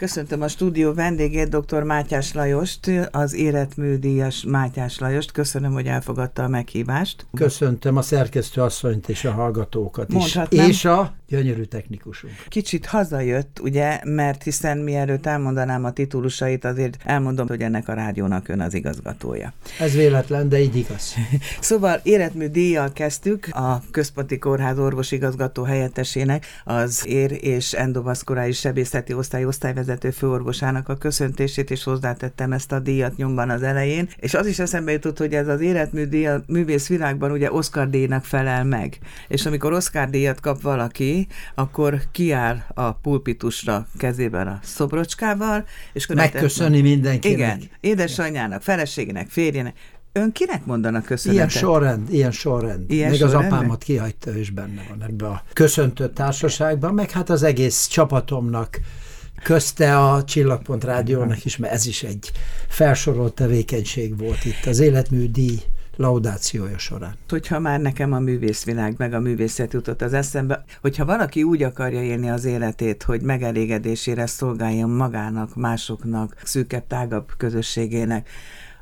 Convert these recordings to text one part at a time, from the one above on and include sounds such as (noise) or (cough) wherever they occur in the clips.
Köszöntöm a stúdió vendégét, dr. Mátyás Lajost, az életműdíjas Mátyás Lajost. Köszönöm, hogy elfogadta a meghívást. Köszöntöm a szerkesztő asszonyt és a hallgatókat is. És a gyönyörű technikusunk. Kicsit hazajött, ugye, mert hiszen mielőtt elmondanám a titulusait, azért elmondom, hogy ennek a rádiónak ön az igazgatója. Ez véletlen, de így igaz. (laughs) szóval életmű díjjal kezdtük a Központi Kórház orvosigazgató helyettesének, az ér és endovaszkuláris sebészeti osztály osztályvezető főorvosának a köszöntését, és hozzátettem ezt a díjat nyomban az elején, és az is eszembe jutott, hogy ez az életmű díj a művész világban ugye Oscar díjnak felel meg. És amikor Oscar díjat kap valaki, akkor kiáll a pulpitusra kezében a szobrocskával, és megköszöni mindenkinek. Igen, édesanyjának, feleségének, férjének, Ön kinek mondanak köszönetet? Ilyen sorrend, ilyen sorrend. Ilyen Még sorrendben? az apámat kihagyta, és benne van ebbe a köszöntő társaságban, meg hát az egész csapatomnak, közte a Csillagpont Rádiónak is, mert ez is egy felsorolt tevékenység volt itt, az életmű díj laudációja során. Hogyha már nekem a művészvilág meg a művészet jutott az eszembe, hogyha valaki úgy akarja élni az életét, hogy megelégedésére szolgáljon magának, másoknak, szűkebb, tágabb közösségének,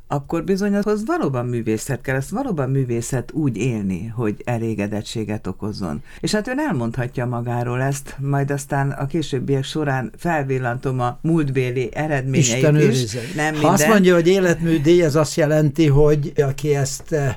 akkor bizony az valóban művészet kell, ezt valóban művészet úgy élni, hogy elégedettséget okozzon. És hát ön elmondhatja magáról ezt, majd aztán a későbbiek során felvillantom a múltbéli eredményeit Isten is. Nem ha minden. azt mondja, hogy életműdíj, ez azt jelenti, hogy aki ezt eh,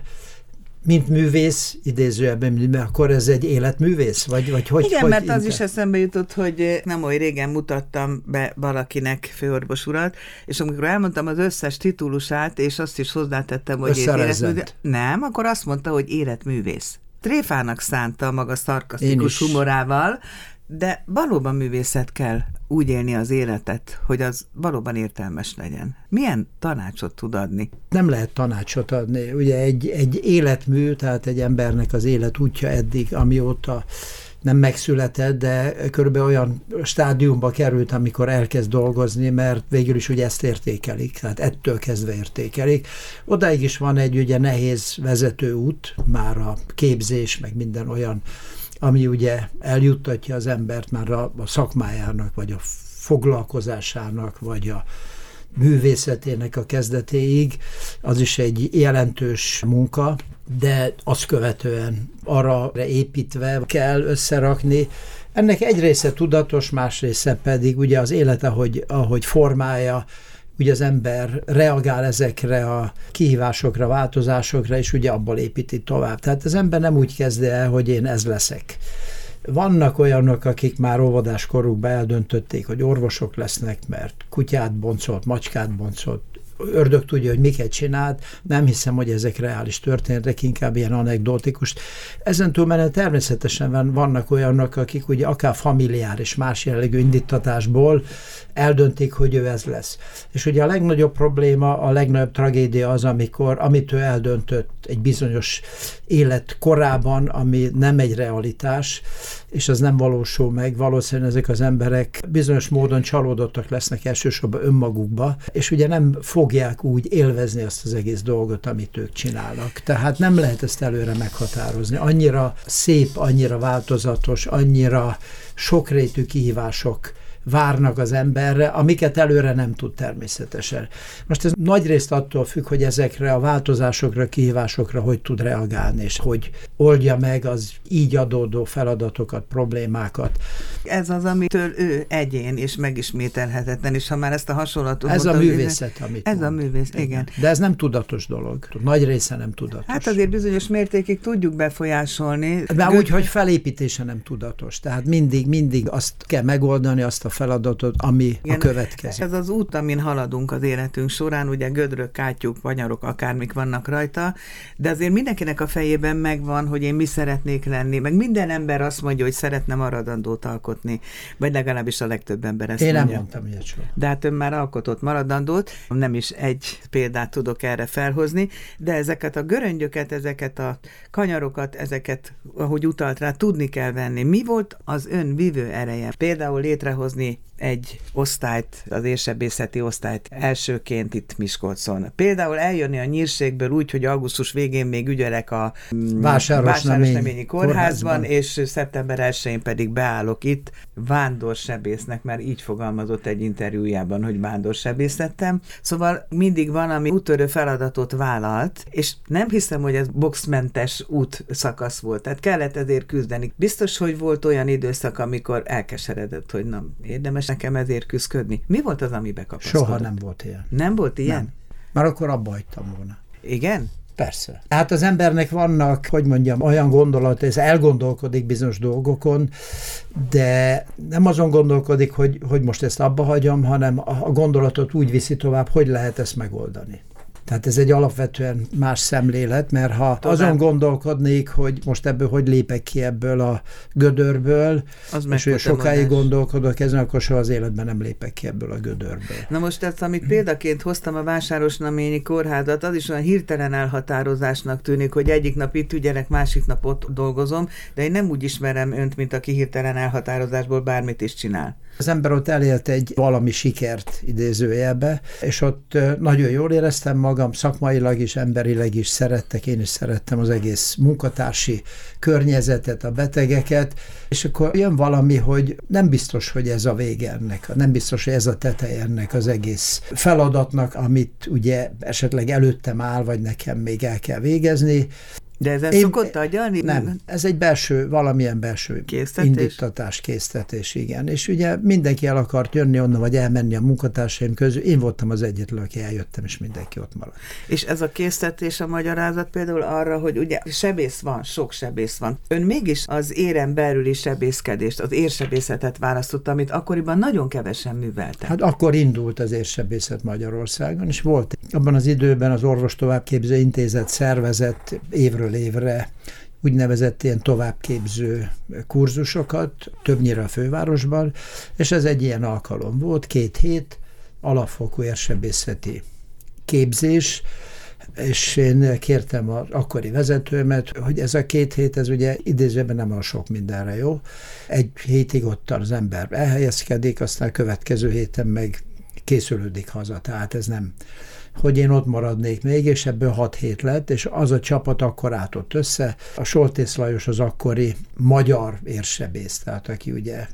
mint művész, idézőjelben, akkor ez egy életművész? Vagy, vagy hogy, Igen, hogy mert az is eszembe jutott, hogy nem oly régen mutattam be valakinek főorvos urat, és amikor elmondtam az összes titulusát, és azt is hozzátettem, hogy életművész, nem, akkor azt mondta, hogy életművész. Tréfának szánta maga szarkasztikus humorával, de valóban művészet kell úgy élni az életet, hogy az valóban értelmes legyen. Milyen tanácsot tud adni? Nem lehet tanácsot adni. Ugye egy, egy életmű, tehát egy embernek az élet útja eddig, amióta nem megszületett, de körülbelül olyan stádiumba került, amikor elkezd dolgozni, mert végül is ugye ezt értékelik, tehát ettől kezdve értékelik. Odáig is van egy ugye nehéz vezetőút, már a képzés, meg minden olyan ami ugye eljuttatja az embert már a, a szakmájának, vagy a foglalkozásának, vagy a művészetének a kezdetéig, az is egy jelentős munka, de azt követően arra építve kell összerakni. Ennek egy része tudatos, más része pedig ugye az élete, ahogy, ahogy formálja, ugye az ember reagál ezekre a kihívásokra, változásokra, és ugye abból építi tovább. Tehát az ember nem úgy kezd el, hogy én ez leszek. Vannak olyanok, akik már óvodás korukban eldöntötték, hogy orvosok lesznek, mert kutyát boncolt, macskát boncolt, ördög tudja, hogy miket csinált, nem hiszem, hogy ezek reális történetek, inkább ilyen anekdotikus. Ezen túlmenően természetesen vannak olyanok, akik ugye akár familiáris, más jellegű indítatásból eldöntik, hogy ő ez lesz. És ugye a legnagyobb probléma, a legnagyobb tragédia az, amikor, amit ő eldöntött egy bizonyos élet korában, ami nem egy realitás, és az nem valósul meg. Valószínűleg ezek az emberek bizonyos módon csalódottak lesznek elsősorban önmagukba, és ugye nem fogják úgy élvezni azt az egész dolgot, amit ők csinálnak. Tehát nem lehet ezt előre meghatározni. Annyira szép, annyira változatos, annyira sokrétű kihívások várnak az emberre, amiket előre nem tud természetesen. Most ez nagy részt attól függ, hogy ezekre a változásokra, kihívásokra hogy tud reagálni, és hogy oldja meg az így adódó feladatokat, problémákat. Ez az, amitől ő egyén és megismételhetetlen, és ha már ezt a hasonlatot Ez mondta, a művészet, amit Ez mond. a művész, igen. igen. De ez nem tudatos dolog. Nagy része nem tudatos. Hát azért bizonyos mértékig tudjuk befolyásolni. Már úgy, hogy felépítése nem tudatos. Tehát mindig, mindig azt kell megoldani, azt a feladatot, ami Igen, a következő. Ez az út, amin haladunk az életünk során, ugye gödrök, kátyuk, vanyarok, akármik vannak rajta, de azért mindenkinek a fejében megvan, hogy én mi szeretnék lenni, meg minden ember azt mondja, hogy szeretne maradandót alkotni, vagy legalábbis a legtöbb ember ezt én mondja. nem mondtam ilyet soha. De hát ön már alkotott maradandót, nem is egy példát tudok erre felhozni, de ezeket a göröngyöket, ezeket a kanyarokat, ezeket, ahogy utalt rá, tudni kell venni. Mi volt az ön vívő ereje? Például létrehozni hozni egy osztályt, az érsebészeti osztályt elsőként itt Miskolcon. Például eljönni a nyírségből úgy, hogy augusztus végén még ügyelek a mm, Vásárosneményi kórházban, kórházban, és szeptember 1-én pedig beállok itt vándorsebésznek, mert így fogalmazott egy interjújában, hogy vándorsebész lettem. Szóval mindig van, ami útörő feladatot vállalt, és nem hiszem, hogy ez boxmentes út szakasz volt. Tehát kellett ezért küzdeni. Biztos, hogy volt olyan időszak, amikor elkeseredett, hogy nem érdemes nekem ezért küzdködni. Mi volt az, ami bekapaszkodott? Soha nem volt ilyen. Nem volt ilyen? Nem. Már akkor abba hagytam volna. Igen? Persze. Hát az embernek vannak, hogy mondjam, olyan gondolat, ez elgondolkodik bizonyos dolgokon, de nem azon gondolkodik, hogy, hogy most ezt abba hagyom, hanem a gondolatot úgy viszi tovább, hogy lehet ezt megoldani. Tehát ez egy alapvetően más szemlélet, mert ha Tudom. azon gondolkodnék, hogy most ebből hogy lépek ki ebből a gödörből, az és hogy sokáig gondolkodok ezen, akkor soha az életben nem lépek ki ebből a gödörből. Na most ezt, amit példaként hoztam a Vásárosnaményi kórházat, az is olyan hirtelen elhatározásnak tűnik, hogy egyik nap itt ügyelek, másik nap ott dolgozom, de én nem úgy ismerem önt, mint aki hirtelen elhatározásból bármit is csinál. Az ember ott elélt egy valami sikert idézőjelbe, és ott nagyon jól éreztem magam, szakmailag is, emberileg is szerettek, én is szerettem az egész munkatársi környezetet, a betegeket, és akkor jön valami, hogy nem biztos, hogy ez a vége ennek, nem biztos, hogy ez a teteje ennek az egész feladatnak, amit ugye esetleg előttem áll, vagy nekem még el kell végezni, de ez Én, szokott agyalni? Nem, ez egy belső, valamilyen belső késztetés? indítatás, késztetés, igen. És ugye mindenki el akart jönni onnan, vagy elmenni a munkatársaim közül. Én voltam az egyetlen, aki eljöttem, és mindenki ott maradt. És ez a késztetés a magyarázat például arra, hogy ugye sebész van, sok sebész van. Ön mégis az éren belüli sebészkedést, az érsebészetet választotta, amit akkoriban nagyon kevesen műveltek. Hát akkor indult az érsebészet Magyarországon, és volt abban az időben az orvos továbbképző intézet szervezett évről évről évre úgynevezett ilyen továbbképző kurzusokat, többnyire a fővárosban, és ez egy ilyen alkalom volt, két hét alapfokú érsebészeti képzés, és én kértem az akkori vezetőmet, hogy ez a két hét, ez ugye idézőben nem a sok mindenre jó. Egy hétig ott az ember elhelyezkedik, aztán a következő héten meg készülődik haza, tehát ez nem hogy én ott maradnék még, és ebből 6 hét lett, és az a csapat akkor átott össze. A Soltész Lajos az akkori magyar érsebész, tehát aki ugye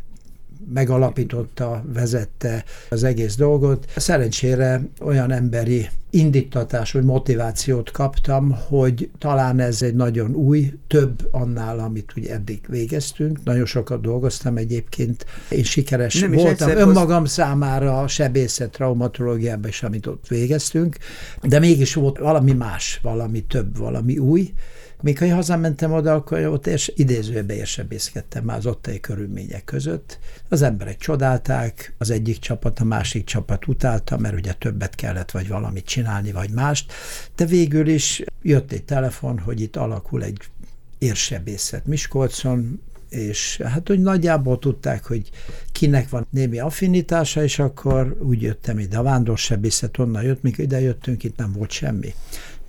megalapította, vezette az egész dolgot. Szerencsére olyan emberi indítatás vagy motivációt kaptam, hogy talán ez egy nagyon új, több annál, amit ugye eddig végeztünk. Nagyon sokat dolgoztam egyébként. Én sikeres Nem voltam önmagam hoz... számára a sebészet traumatológiában is, amit ott végeztünk, de mégis volt valami más, valami több, valami új, ha én hazamentem oda, akkor ott és idézőbe érsebészkedtem már az ottani körülmények között. Az emberek csodálták, az egyik csapat, a másik csapat utálta, mert ugye többet kellett vagy valamit csinálni, vagy mást, de végül is jött egy telefon, hogy itt alakul egy érsebészet Miskolcon, és hát hogy nagyjából tudták, hogy kinek van némi affinitása, és akkor úgy jöttem ide. A vándorsebészet onnan jött, mikor ide jöttünk, itt nem volt semmi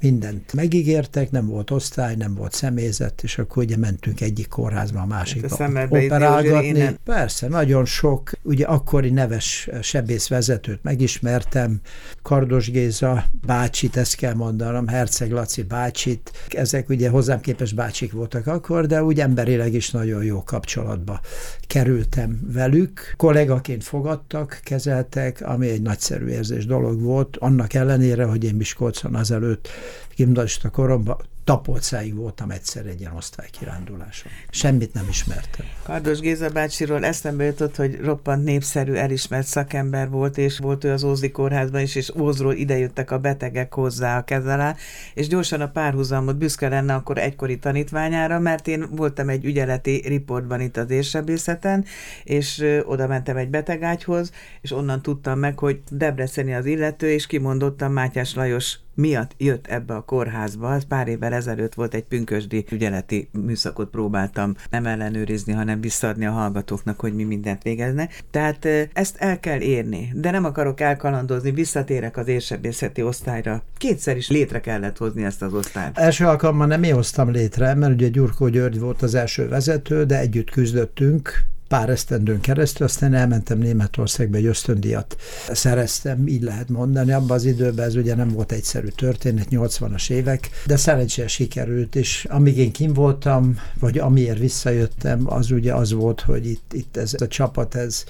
mindent megígértek, nem volt osztály, nem volt személyzet, és akkor ugye mentünk egyik kórházba a másikba hát operálgatni. Persze, nagyon sok, ugye akkori neves sebészvezetőt megismertem, Kardos Géza bácsit, ezt kell mondanom, Herceg Laci bácsit, ezek ugye hozzám képes bácsik voltak akkor, de úgy emberileg is nagyon jó kapcsolatba kerültem velük. Kollégaként fogadtak, kezeltek, ami egy nagyszerű érzés dolog volt, annak ellenére, hogy én Miskolcon azelőtt gimnazista koromban Tapolcáig voltam egyszer egy ilyen osztálykiránduláson. Semmit nem ismertem. Kardos Géza bácsiról eszembe jutott, hogy roppant népszerű, elismert szakember volt, és volt ő az Ózdi kórházban is, és Ózról idejöttek a betegek hozzá a kezelá, és gyorsan a párhuzamot büszke lenne akkor egykori tanítványára, mert én voltam egy ügyeleti riportban itt az érsebészeten, és oda mentem egy betegágyhoz, és onnan tudtam meg, hogy Debreceni az illető, és kimondottam Mátyás Lajos miatt jött ebbe a kórházba. Az pár évvel ezelőtt volt egy pünkösdi ügyeleti műszakot próbáltam nem ellenőrizni, hanem visszaadni a hallgatóknak, hogy mi mindent végezne. Tehát ezt el kell érni, de nem akarok elkalandozni, visszatérek az érsebészeti osztályra. Kétszer is létre kellett hozni ezt az osztályt. Első alkalommal nem én hoztam létre, mert ugye Gyurkó György volt az első vezető, de együtt küzdöttünk, pár esztendőn keresztül, aztán elmentem Németországba, egy ösztöndíjat szereztem, így lehet mondani. Abban az időben ez ugye nem volt egyszerű történet, 80-as évek, de szerencsére sikerült, és amíg én kim voltam, vagy amiért visszajöttem, az ugye az volt, hogy itt, itt ez a csapat, ez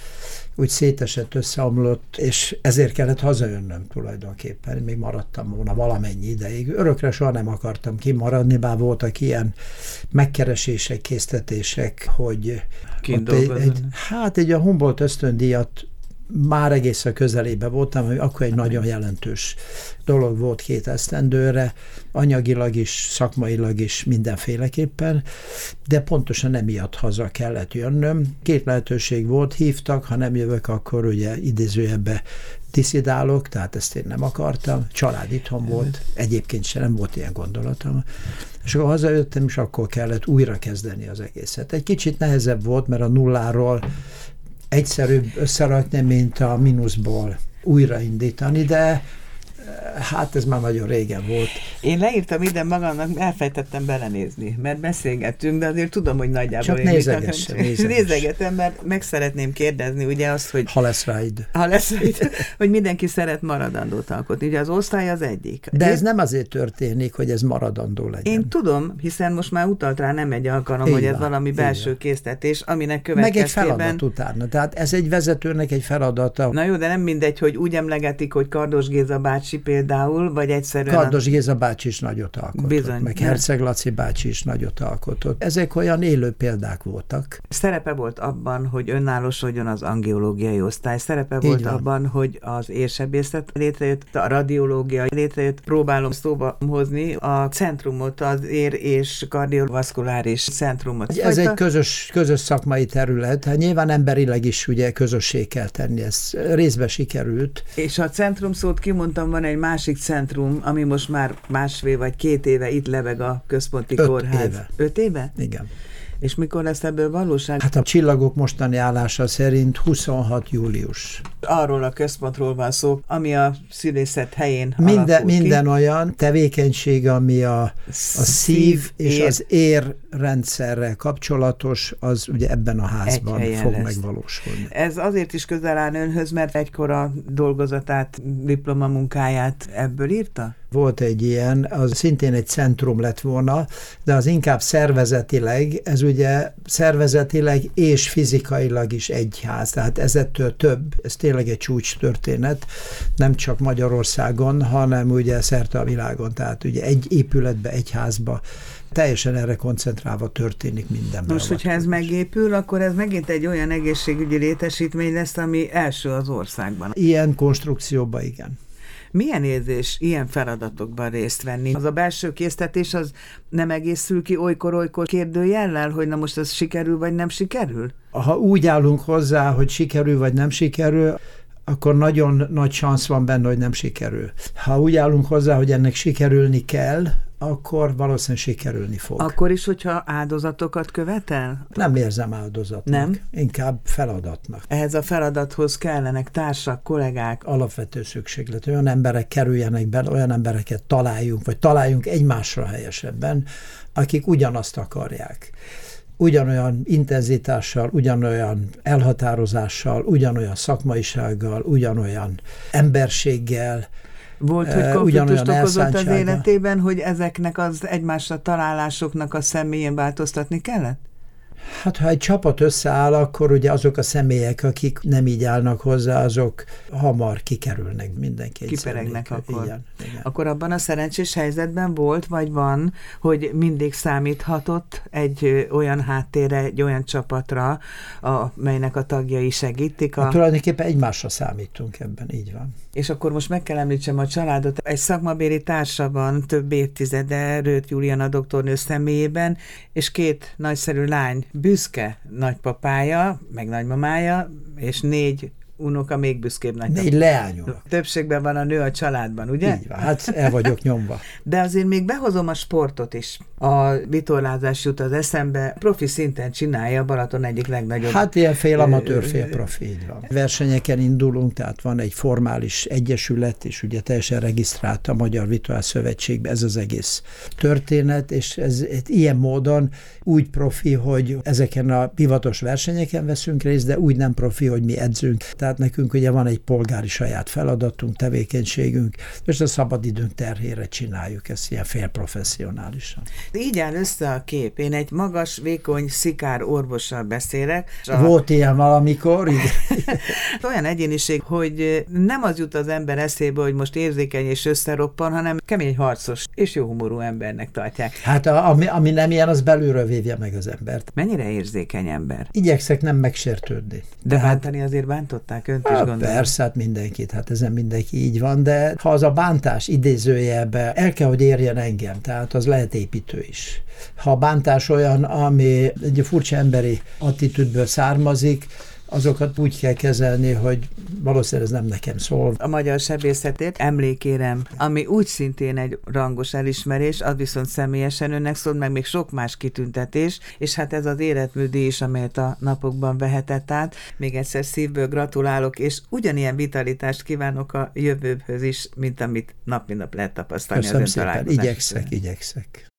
úgy szétesett, összeomlott, és ezért kellett hazajönnöm tulajdonképpen. Még maradtam volna valamennyi ideig. Örökre soha nem akartam kimaradni, bár voltak ilyen megkeresések, késztetések, hogy egy, egy, hát egy a Humboldt ösztöndíjat már egész a közelébe voltam, hogy akkor egy nagyon jelentős dolog volt két esztendőre, anyagilag is, szakmailag is mindenféleképpen, de pontosan emiatt haza kellett jönnöm. Két lehetőség volt, hívtak, ha nem jövök, akkor ugye idézőjebbe diszidálok, tehát ezt én nem akartam. Család itthon volt, egyébként sem nem volt ilyen gondolatom. És akkor hazajöttem, és akkor kellett újra kezdeni az egészet. Egy kicsit nehezebb volt, mert a nulláról egyszerűbb összerakni, mint a mínuszból újraindítani, de hát ez már nagyon régen volt. Én leírtam ide magamnak, elfejtettem belenézni, mert beszélgettünk, de azért tudom, hogy nagyjából Csak nézegessen, nézegetem, mert meg szeretném kérdezni, ugye azt, hogy... Ha lesz rá ide. Ha lesz rá ide, (laughs) hogy mindenki szeret maradandót alkotni. Ugye az osztály az egyik. De ez nem azért történik, hogy ez maradandó legyen. Én tudom, hiszen most már utalt rá nem egy alkalom, így hogy ez van, valami belső késztetés, aminek következtében... Meg egy feladat utána. Tehát ez egy vezetőnek egy feladata. Na jó, de nem mindegy, hogy úgy emlegetik, hogy Kardos Géza bácsi például, vagy egyszerűen... Kardos Géza bácsi is nagyot alkotott, Bizony, meg Herceg Laci bácsi is nagyot alkotott. Ezek olyan élő példák voltak. Szerepe volt abban, hogy önállósodjon az angiológiai osztály, szerepe volt abban, hogy az érsebészet létrejött, a radiológia létrejött, próbálom szóba hozni a centrumot, az ér- és kardiovaszkuláris centrumot. Ez Fajta... egy közös, közös szakmai terület, hát nyilván emberileg is ugye közössé kell tenni, ez részbe sikerült. És a centrum szót kimondtam, van egy másik centrum, ami most már másfél vagy két éve itt lebeg a központi Öt kórház. Éve. Öt éve? Igen. És mikor lesz ebből valóság? Hát a csillagok mostani állása szerint 26 július. Arról a központról van szó, ami a szülészet helyén Minden, minden ki. olyan tevékenység, ami a, a szív és ér. az ér rendszerrel kapcsolatos, az ugye ebben a házban fog lesz. megvalósulni. Ez azért is közel áll önhöz, mert egykor a dolgozatát, diplomamunkáját ebből írta? Volt egy ilyen, az szintén egy centrum lett volna, de az inkább szervezetileg, ez ugye szervezetileg és fizikailag is egy ház, tehát ezettől több, ez tényleg egy csúcs történet, nem csak Magyarországon, hanem ugye szerte a világon, tehát ugye egy épületbe, egy házba teljesen erre koncentrálva történik minden. Most, hogyha ez megépül, akkor ez megint egy olyan egészségügyi létesítmény lesz, ami első az országban. Ilyen konstrukcióban igen. Milyen érzés ilyen feladatokban részt venni? Az a belső késztetés az nem egészül ki olykor-olykor kérdőjellel, hogy na most ez sikerül vagy nem sikerül? Ha úgy állunk hozzá, hogy sikerül vagy nem sikerül, akkor nagyon nagy szansz van benne, hogy nem sikerül. Ha úgy állunk hozzá, hogy ennek sikerülni kell, akkor valószínűleg sikerülni fog. Akkor is, hogyha áldozatokat követel? Nem érzem áldozatnak. Nem? Inkább feladatnak. Ehhez a feladathoz kellenek társak, kollégák? Alapvető szükséglet. Olyan emberek kerüljenek be, olyan embereket találjunk, vagy találjunk egymásra helyesebben, akik ugyanazt akarják ugyanolyan intenzitással, ugyanolyan elhatározással, ugyanolyan szakmaisággal, ugyanolyan emberséggel, volt, hogy konfliktust okozott az életében, hogy ezeknek az egymásra találásoknak a személyén változtatni kellett? Hát ha egy csapat összeáll, akkor ugye azok a személyek, akik nem így állnak hozzá, azok hamar kikerülnek mindenki. Kiperegnek akkor. Igen, igen. Akkor abban a szerencsés helyzetben volt, vagy van, hogy mindig számíthatott egy olyan háttérre, egy olyan csapatra, amelynek a tagjai segítik. A... Hát tulajdonképpen egymásra számítunk ebben, így van. És akkor most meg kell említsem a családot. Egy szakmabéri társa van több évtizede, Rőt Juliana doktornő személyében, és két nagyszerű lány, büszke nagypapája, meg nagymamája, és négy unoka még büszkébb nagy. Négy leányok. Többségben van a nő a családban, ugye? Így van, hát el vagyok nyomva. De azért még behozom a sportot is A vitorlázás jut az eszembe, profi szinten csinálja a Balaton egyik legnagyobb. Hát ilyen fél amatőr, fél profi, így van. Versenyeken indulunk, tehát van egy formális egyesület, és ugye teljesen regisztrált a Magyar Vitorlás Szövetségbe ez az egész történet, és ez ilyen módon úgy profi, hogy ezeken a pivatos versenyeken veszünk részt, de úgy nem profi, hogy mi edzünk. Tehát nekünk ugye van egy polgári saját feladatunk, tevékenységünk, és a szabadidőnk terhére csináljuk ezt ilyen félprofessionálisan. Így áll össze a kép. Én egy magas, vékony, szikár orvossal beszélek. A... Volt ilyen valamikor, (laughs) Olyan egyéniség, hogy nem az jut az ember eszébe, hogy most érzékeny és összeroppan, hanem kemény harcos és jó humorú embernek tartják. Hát a, ami, ami nem ilyen, az belülről védje meg az embert. Mennyire érzékeny ember? Igyekszek nem megsértődni. De Tehát, bántani azért bántották önt hát, is, gondolom. Persze, hát mindenkit, hát ezen mindenki így van, de ha az a bántás idézőjelbe el kell, hogy érjen engem, tehát az lehet építő is. Ha a bántás olyan, ami egy furcsa emberi attitűdből származik, azokat úgy kell kezelni, hogy valószínűleg ez nem nekem szól. A magyar sebészetért emlékérem, ami úgy szintén egy rangos elismerés, az viszont személyesen önnek szól, meg még sok más kitüntetés, és hát ez az életműdi is, amelyet a napokban vehetett át. Még egyszer szívből gratulálok, és ugyanilyen vitalitást kívánok a jövőhöz is, mint amit nap mint nap lehet tapasztalni Köszönöm szépen, igyekszek, igyekszek.